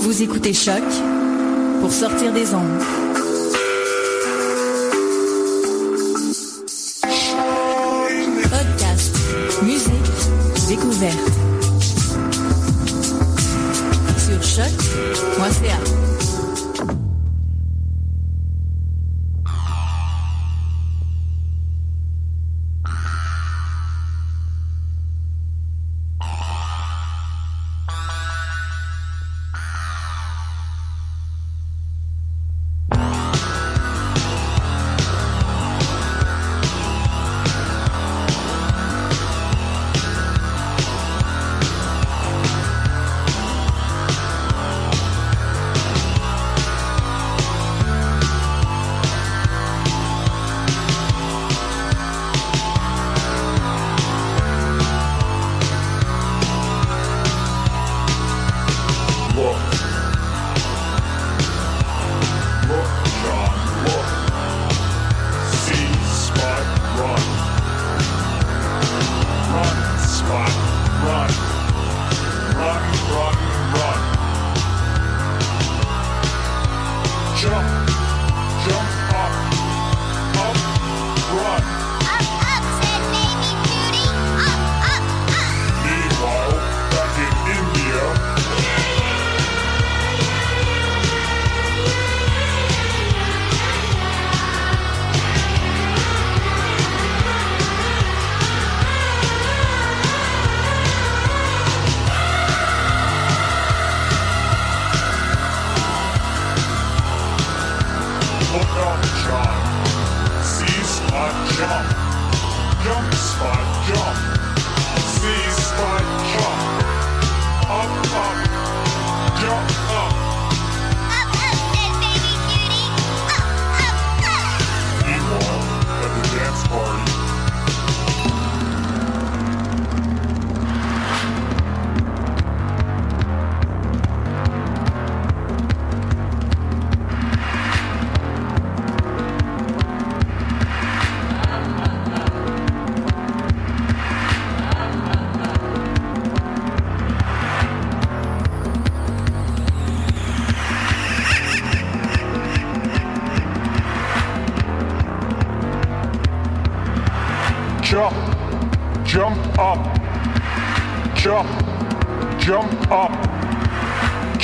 Vous écoutez Choc pour sortir des ondes. Podcast, musique, découverte.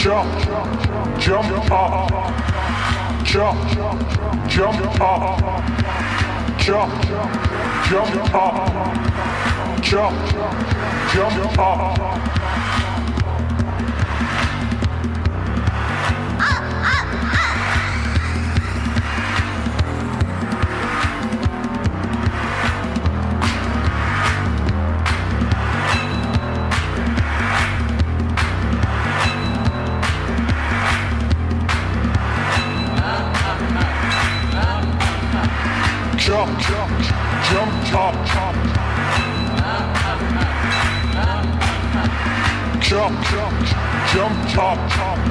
Jump, jump up. Jump, jump up. Jump, jump up. Jump, jump up. chop, chop. Chop, chop, jump, chop, chop.